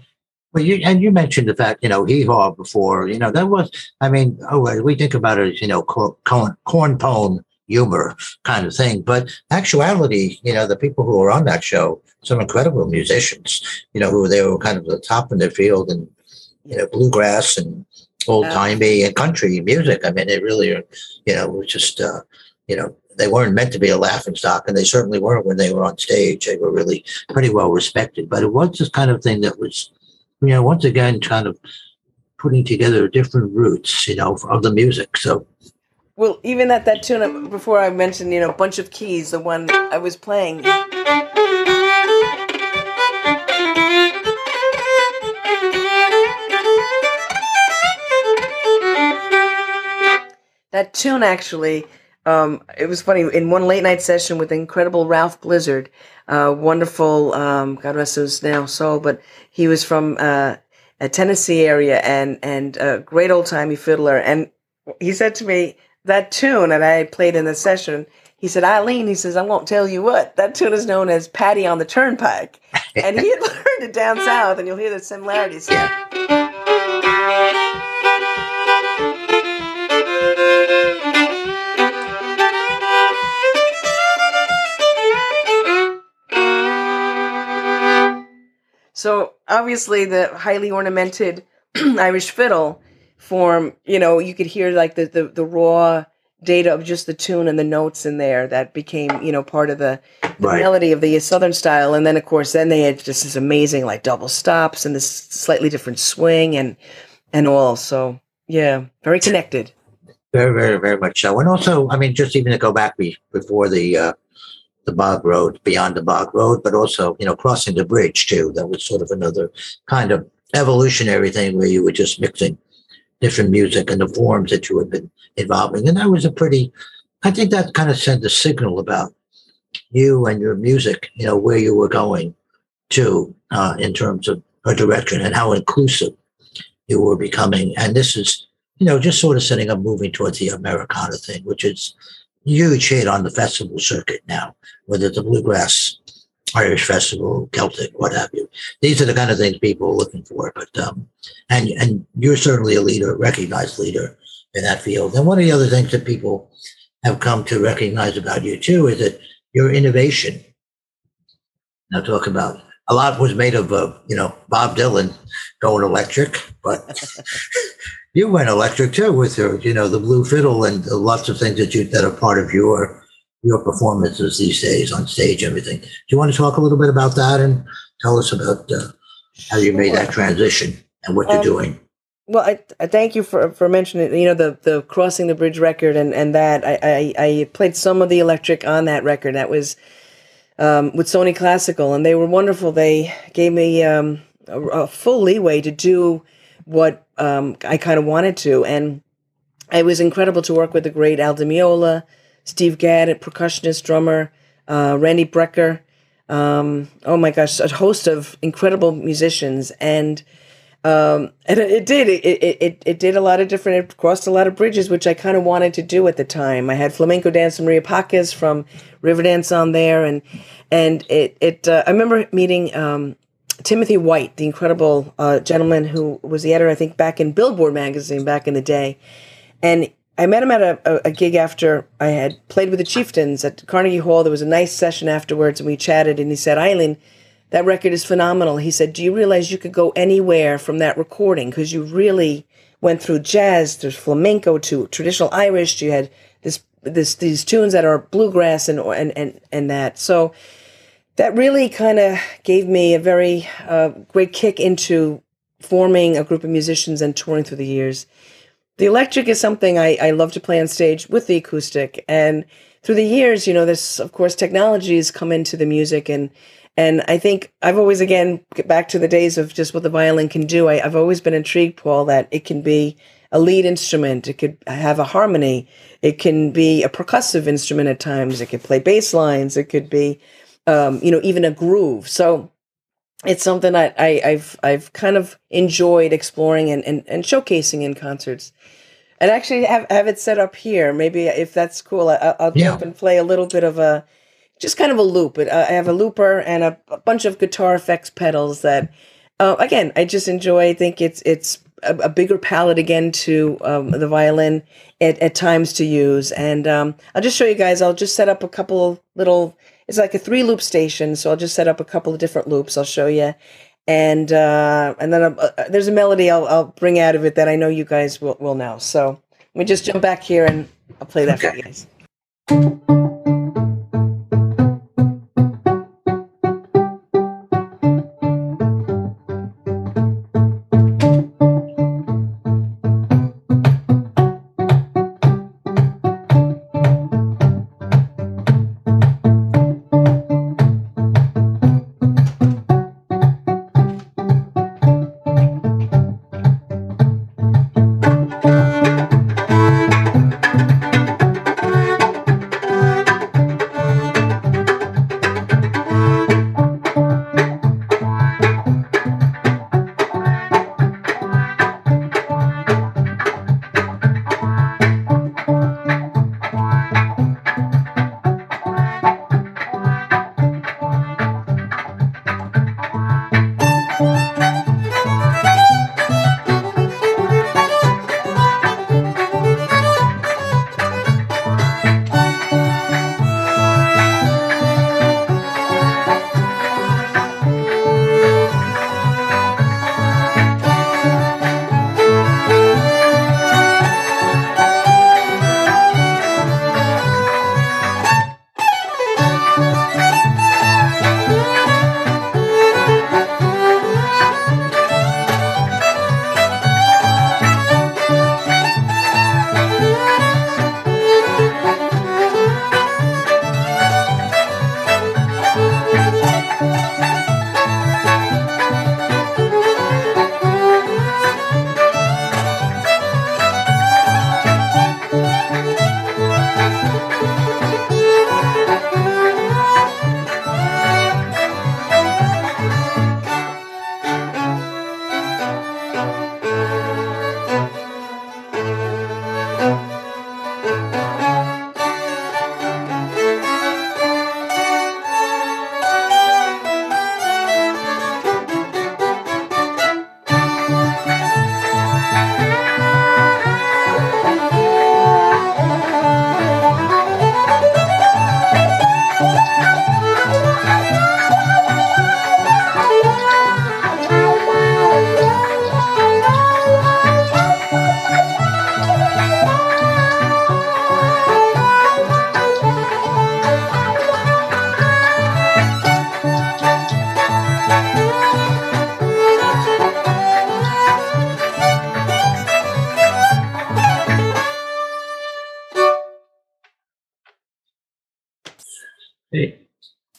Well, you and you mentioned the fact, you know, hee haw before, you know, that was, I mean, oh, we think about it as, you know, corn, corn pone humor kind of thing. But actuality, you know, the people who were on that show, some incredible musicians, you know, who they were kind of the top in their field and, you know, bluegrass and old timey and country music. I mean, it really, you know, was just, uh, you know, they weren't meant to be a laughing stock, and they certainly weren't when they were on stage. They were really pretty well respected. But it was this kind of thing that was, you know, once again, kind of putting together different roots, you know, of the music. So well, even at that tune uh, before I mentioned, you know, bunch of keys, the one I was playing. That tune actually, um, it was funny. In one late night session with incredible Ralph Blizzard, uh, wonderful, um, God rest his now soul, but he was from uh, a Tennessee area and and a great old timey fiddler. And he said to me, that tune that I played in the session. He said, Eileen, he says, I won't tell you what. That tune is known as Patty on the Turnpike. and he had learned it down south, and you'll hear the similarities. Yeah. So obviously, the highly ornamented Irish fiddle form, you know, you could hear like the, the, the raw data of just the tune and the notes in there that became, you know, part of the, the Right. melody of the Southern style. And then, of course, then they had just this amazing like double stops and this slightly different swing and and all. So yeah, very connected. Very, very, very much so. And also, I mean, just even to go back be, before the uh, the bog road, beyond the bog road, but also, you know, crossing the bridge too. That was sort of another kind of evolutionary thing where you were just mixing different music and the forms that you had been involving. And that was a pretty, I think that kind of sent a signal about you and your music, you know, where you were going to uh, in terms of a direction and how inclusive you were becoming. And this is, you know, just sort of setting up moving towards the Americana thing, which is huge hit on the festival circuit now, whether a bluegrass, Irish festival, Celtic, what have you. These are the kind of things people are looking for. But um, and and you're certainly a leader, recognized leader in that field. And one of the other things that people have come to recognize about you too is that your innovation. Now talk about a lot was made of uh, you know Bob Dylan going electric, but you went electric too with your you know the blue fiddle and lots of things that you that are part of your your performances these days on stage everything. Do you want to talk a little bit about that and tell us about uh, how you made that transition and what you're Um, doing? Well, I, I thank you for, for mentioning you know the the crossing the bridge record and and that. I, I I played some of the electric on that record. That was um, with Sony Classical and they were wonderful. They gave me um, a, a full leeway to do what um, I kind of wanted to, and it was incredible to work with the great Al Di Meola, Steve Gadd, percussionist, drummer, uh, Randy Brecker. Um, oh my gosh, a host of incredible musicians. And um, and it, it did it, it it did a lot of different it crossed a lot of bridges which i kind of wanted to do at the time. I had flamenco dance maria Pagés from riverdance on there and and it it uh, i remember meeting um, timothy white the incredible uh, gentleman who was the editor i think back in billboard magazine back in the day. And I met him at a, a, gig after I had played with the Chieftains at Carnegie Hall. There was a nice session afterwards, and we chatted. And he said, "Eileen, that record is phenomenal." He said, "Do you realize you could go anywhere from that recording because you really went through jazz, there's flamenco to traditional Irish. You had this this these tunes that are bluegrass and and and and that." So that really kind of gave me a very uh, great kick into forming a group of musicians and touring through the years. The electric is something I, I love to play on stage with the acoustic. And through the years, you know, this, of course, technology has come into the music. And, and I think I've always, again, get back to the days of just what the violin can do. I, I've always been intrigued, Paul, that it can be a lead instrument. It could have a harmony. It can be a percussive instrument at times. It could play bass lines. It could be, um, you know, even a groove. So it's something that I, I've I've kind of enjoyed exploring and, and, and showcasing in concerts. And actually have, have it set up here. Maybe if that's cool, I, I'll Yeah. jump and play a little bit of a, just kind of a loop. It, uh, I have a looper and a, a bunch of guitar effects pedals that, uh, again, I just enjoy. I think it's it's a, a bigger palette again to um, the violin at, at times to use. And um, I'll just show you guys. I'll just set up a couple little. It's like a three loop station, so I'll just set up a couple of different loops. I'll show you, and uh, and then uh, uh, there's a melody I'll I'll bring out of it that I know you guys will will know. So let me just jump back here and I'll play that for you guys.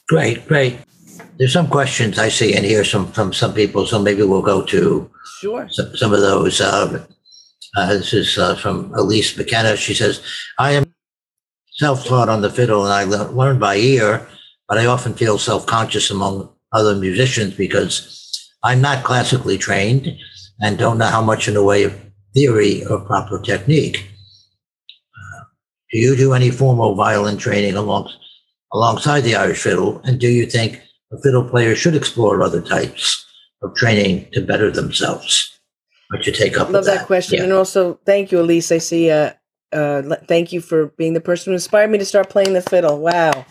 Great, great. There's some questions I see in here some from some people, so maybe we'll go to Sure. some, some of those. Uh, uh, this is uh, from Elise McKenna. She says, "I am self-taught on the fiddle, and I le- learn by ear, but I often feel self-conscious among other musicians because I'm not classically trained and don't know how much in the way of theory or proper technique. Uh, do you do any formal violin training along, alongside the Irish fiddle? And do you think a fiddle player should explore other types of training to better themselves? What you take up? Love with that, question. Yeah. And also, thank you, Elise. I see, uh, uh, thank you for being the person who inspired me to start playing the fiddle. Wow.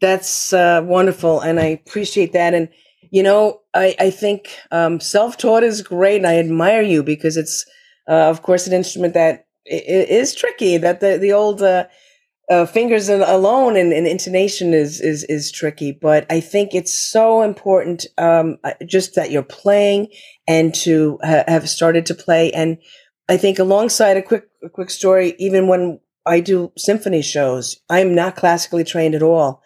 That's uh, wonderful. And I appreciate that. And, you know, I, I think um, self taught is great. And I admire you because it's, uh, of course, an instrument that i- i- tricky, that the, the old, uh, uh, fingers al- alone and, and intonation is, is is tricky, but I think it's so important um, uh, just that you're playing and to ha- have started to play. And I think alongside a quick a quick story, even when I do symphony shows, I'm not classically trained at all.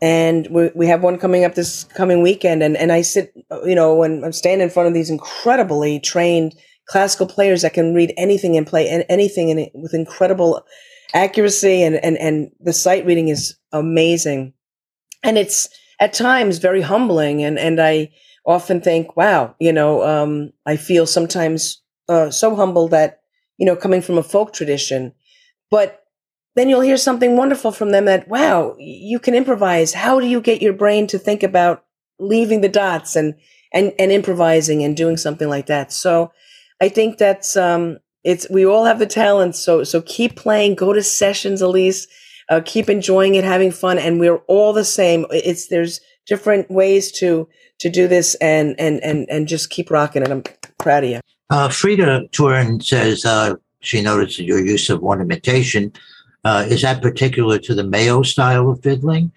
And we, we have one coming up this coming weekend, and, and I sit, uh, you know, when I'm standing in front of these incredibly trained classical players that can read anything and play an- anything in, with incredible accuracy, and, and, and the sight reading is amazing. And it's at times very humbling, and, and I often think, wow, you know, um, I feel sometimes uh, so humble that, you know, coming from a folk tradition, but then you'll hear something wonderful from them that, wow, you can improvise. How do you get your brain to think about leaving the dots and, and, and improvising and doing something like that? So I think that's, um, it's, we all have the talent. So, so keep playing, go to sessions, Elise, uh, keep enjoying it, having fun. And we're all the same. It's, there's different ways to, to do this and, and, and, and just keep rocking it. I'm proud of you. Uh, Frida Turin says uh, she noticed your use of ornamentation. Uh, is that particular to the Mayo style of fiddling?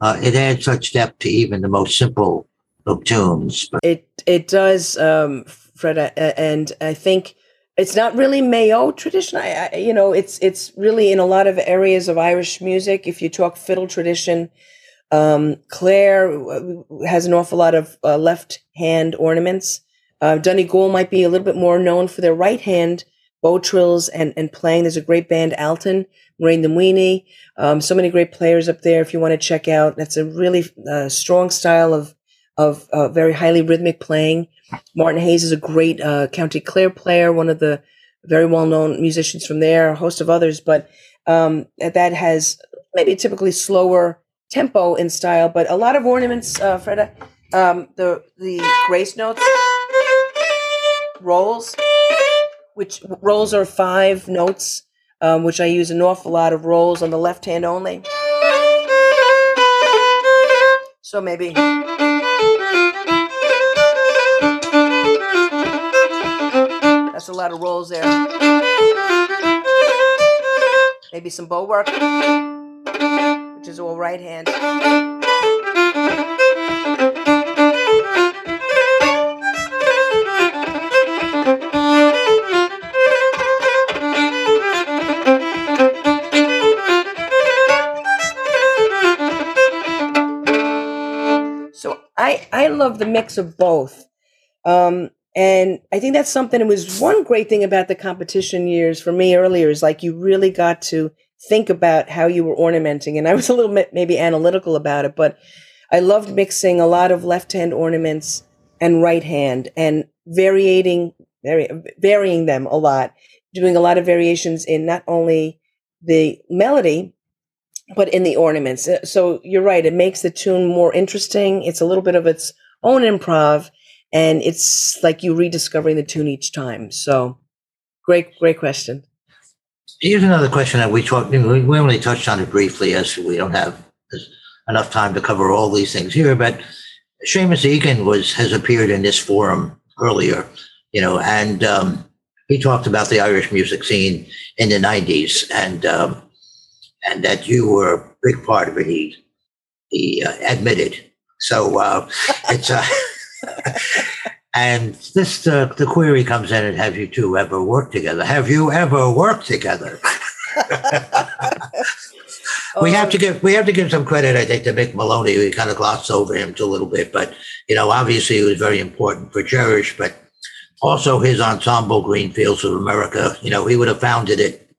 Uh, it adds such depth to even the most simple of tunes. But It it does, um, Fred, uh, and I think it's not really Mayo tradition. I, I, you know, it's it's really in a lot of areas of Irish music. If you talk fiddle tradition, um, Clare has an awful lot of uh, left hand ornaments. Uh, Donegal might be a little bit more known for their right hand bow trills and, and playing. There's a great band, Altan, the Weenie. Um, so many great players up there if you want to check out. That's a really uh, strong style of, of uh, very highly rhythmic playing. Martin Hayes is a great uh, County Clare player, one of the very well known musicians from there, a host of others. But um, that has maybe typically slower tempo in style, but a lot of ornaments, uh, Freda. Um, the the grace notes, rolls, which rolls are five notes, um, which I use an awful lot of rolls on the left hand only. So maybe. Lot of rolls there. Maybe some bow work, which is all right hand. So I I love the mix of both. Um, and I think that's something. It was one great thing about the competition years for me earlier is like you really got to think about how you were ornamenting, and I was a little bit maybe analytical about it, but I loved mixing a lot of left hand ornaments and right hand, and varying vary, varying them a lot, doing a lot of variations in not only the melody but in the ornaments. So you're right; it makes the tune more interesting. It's a little bit of its own improv, and it's like you rediscovering the tune each time. So, great, great question. here's another question that we talked. We only touched on it briefly, as we don't have enough time to cover all these things here. But Seamus Egan was has appeared in this forum earlier, you know, and um, he talked about the Irish music scene in the '90s, and um, and that you were a big part of it. He he uh, admitted. So uh, it's uh, and this uh, the query comes in: and Have you two ever worked together? Have you ever worked together? we have Oh. to give we have to give some credit, I think, to Mick Moloney. We kind of glossed over him a little bit, but you know, obviously, he was very important for Cherish, but also his ensemble, Greenfields of America. You know, he would have founded it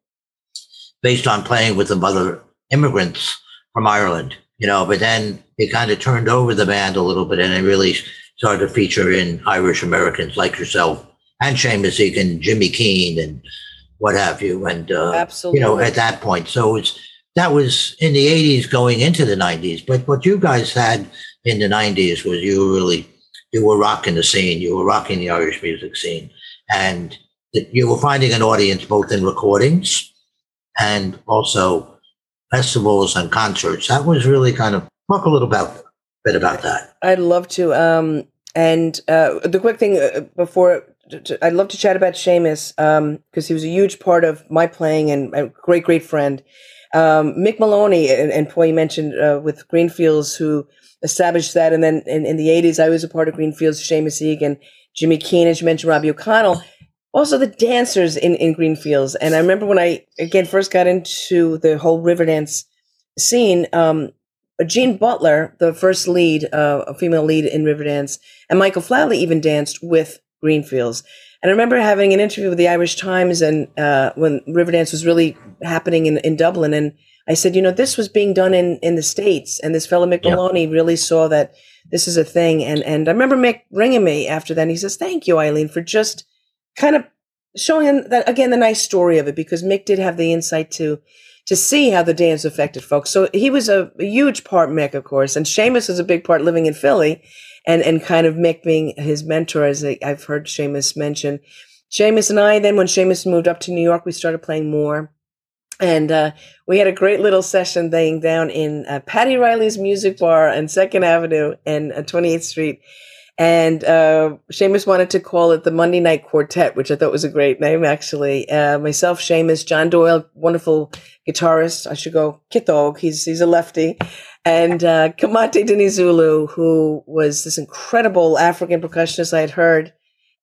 based on playing with some other immigrants from Ireland. You know, but then he kind of turned over the band a little bit, and it really started to feature in Irish Americans like yourself and Seamus Egan, Jimmy Keane, and what have you, and uh, Absolutely. you know, at that point. So it's that was in the 80s going into the 90s. But what you guys had in the 90s was you really, you were rocking the scene. You were rocking the Irish music scene. And that you were finding an audience both in recordings and also festivals and concerts. That was really kind of, talk a little about, bit about that. I'd love to. Um, and uh, the quick thing uh, before, I'd love to chat about Seamus because he was a huge part of my playing and a great, great friend. Um, Mick Moloney and, and Paul, you mentioned uh, with Greenfields, who established that, and then in, in the '80s, I was a part of Greenfields. Seamus Egan, Jimmy Keane, as you mentioned, Robbie O'Connell. Also, the dancers in, in Greenfields. And I remember when I again first got into the whole Riverdance scene. Um, Jean Butler, the first lead, uh, a female lead in Riverdance, and Michael Flatley even danced with Greenfields. And I remember having an interview with the Irish Times and uh, when Riverdance was really happening in, in Dublin, and I said, you know, this was being done in, in the states, and this fellow Mick Yeah. Moloney really saw that this is a thing. And and I remember Mick ringing me after that, and he says, "Thank you, Eileen, for just kind of showing that again the nice story of it, because Mick did have the insight to to see how the dance affected folks. So he was a, a huge part, Mick, of course, and Seamus was a big part living in Philly, and and kind of Mick being his mentor, as I, I've heard Seamus mention. Seamus and I, then when Seamus moved up to New York, we started playing more. And uh, we had a great little session laying down in uh, Paddy Reilly's Music Bar on Second Avenue and uh, 28th Street. And uh, Seamus wanted to call it the Monday Night Quartet, which I thought was a great name, actually. Uh, myself, Seamus, John Doyle, wonderful guitarist. I should go Kitog. He's he's a lefty, and uh, Kimati Dinizulu, who was this incredible African percussionist I had heard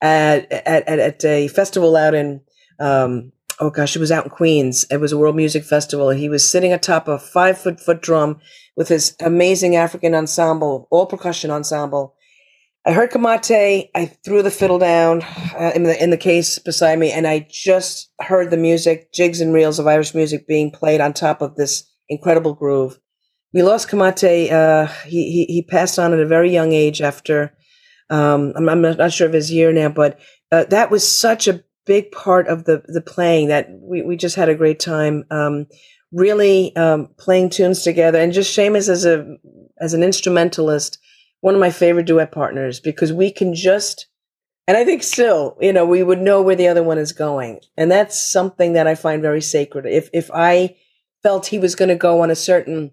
at at, at, a festival out in um, oh gosh, it was out in Queens. It was a World Music Festival, he was sitting atop a five foot foot drum with his amazing African ensemble, all percussion ensemble. I heard Kimati. I threw the fiddle down uh, in the in the case beside me, and I just heard the music, jigs and reels of Irish music being played on top of this incredible groove. We lost Kimati. Uh, he, he he passed on at a very young age. After um, I'm, I'm not sure of his year now, but uh, that was such a big part of the the playing that we we just had a great time. Um, really um, playing tunes together, and just Seamus as a as an instrumentalist one of my favorite duet partners because we can just and i think still you know we would know where the other one is going. And that's something that i find very sacred. If if i felt he was going to go on a certain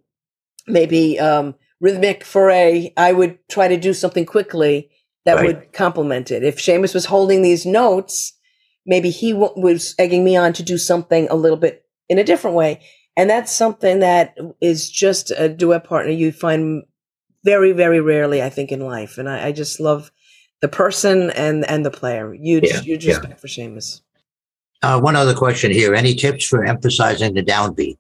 maybe um rhythmic foray i would try to do something quickly that Right. would complement it. If Seamus was holding these notes maybe he w- was egging me on to do something a little bit in a different way. And that's something that is just a duet partner you find very, very rarely, I think, in life. And I, I just love the person and and the player. Huge, Yeah, huge yeah. respect for Seamus. Uh, one other question here. Any tips for emphasizing the downbeat?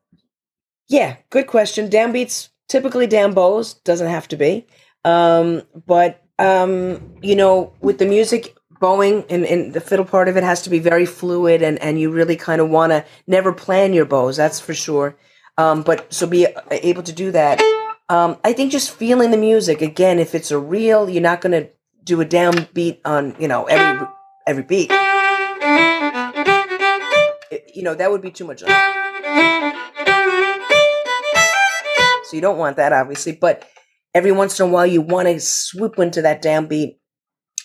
Yeah, good question. Downbeats typically down bows doesn't have to be, um, but um, you know, with the music bowing and, and the fiddle part of it has to be very fluid, and and you really kind of want to never plan your bows. That's for sure. Um, but so be able to do that. Um, I think just feeling the music again. If it's a reel, you're not going to do a downbeat on you know every every beat. It- you know that would be too much. So you don't want that, obviously. But every once in a while, you want to swoop into that downbeat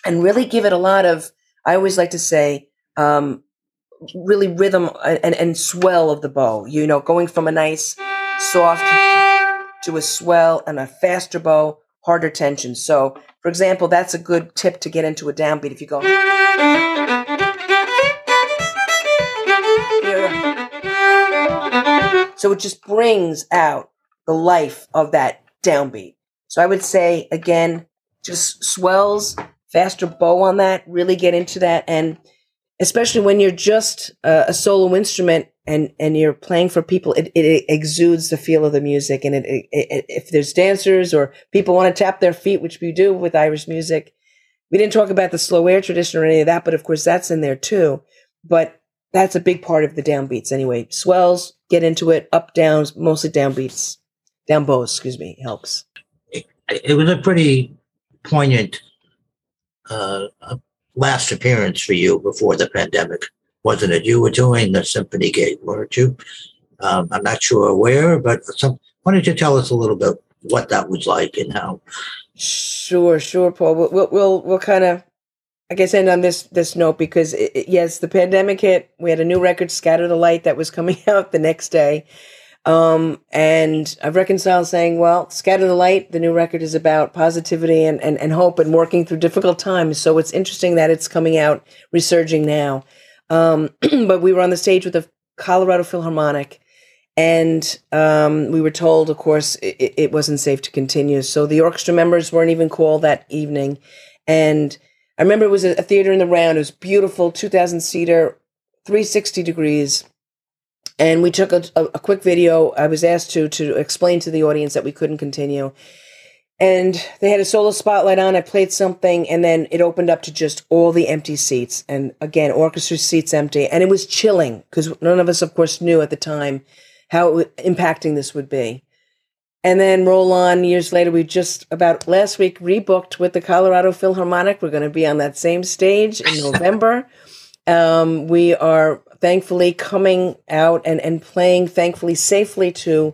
and really give it a lot of. I always like to say, um, really rhythm and, and swell of the bow. You know, going from a nice soft to a swell and a faster bow, harder tension. So, for example, that's a good tip to get into a downbeat. If you go. So it just brings out the life of that downbeat. So I would say again, just swells, faster bow on that, really get into that. And especially when you're just uh, a solo instrument and and you're playing for people it, it exudes the feel of the music. And it, it, it, if there's dancers or people want to tap their feet which we do with irish music we didn't talk about the slow air tradition or any of that but of course that's in there too. But that's a big part of the downbeats anyway. Swells get into it up downs mostly downbeats. Down bows excuse me helps. It, was a pretty poignant uh, last appearance for you before the pandemic wasn't it? You were doing the Symphony Gate, weren't you? Um, I'm not sure where, but some. Why don't you tell us a little bit what that was like and how? Sure, sure, Paul. We'll we'll we'll, kind of, I guess, end on this this note because it, it, yes, the pandemic hit. We had a new record, "Scatter the Light," that was coming out the next day. Um, and I've reconciled saying, well, Scatter the Light, the new record is about positivity and, and, and hope and working through difficult times. So it's interesting that it's coming out, resurging now. Um, but we were on the stage with the Colorado Philharmonic, and um, we were told, of course, it, it, wasn't safe to continue. So the orchestra members weren't even called that evening. And I remember it was a, a theater in the round. It was beautiful, 2,000 seater, 360 degrees. And we took a, a, a quick video. I was asked to to explain to the audience that we couldn't continue and they had a solo spotlight on. I played something, and then it opened up to just all the empty seats, and again, orchestra seats empty, and it was chilling because none of us, of course, knew at the time how impacting this would be. And then roll on years later, we just about last week rebooked with the Colorado Philharmonic. We're going to be on that same stage in November. um, we are thankfully coming out and, and playing, thankfully, safely to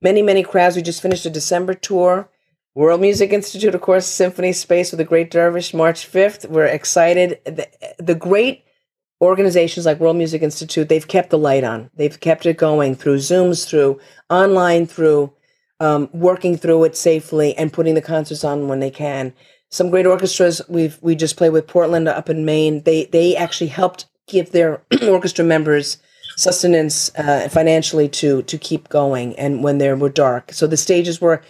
many, many crowds. We just finished a December tour World Music Institute, of course, Symphony Space with the Great Dervish, March 5th. We're excited. The, the great organizations like World Music Institute, they've kept the light on. They've kept it going through Zooms, through online, through um, working through it safely and putting the concerts on when they can. Some great orchestras we've we just played with Portland up in Maine. They they actually helped give their orchestra members sustenance uh, financially to to keep going and when they were dark. So the stages were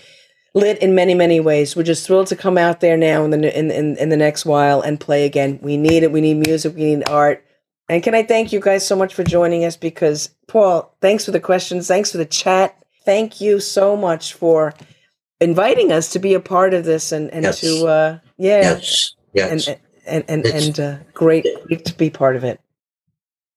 lit in many many ways. We're just thrilled to come out there now in the in, in in the next while and play again. We need it. We need music. We need art. And can I thank you guys so much for joining us? Because Paul, thanks for the questions. Thanks for the chat. Thank you so much for inviting us to be a part of this and and yes. to uh yeah yes yes and and and, and uh, great, great to be part of it.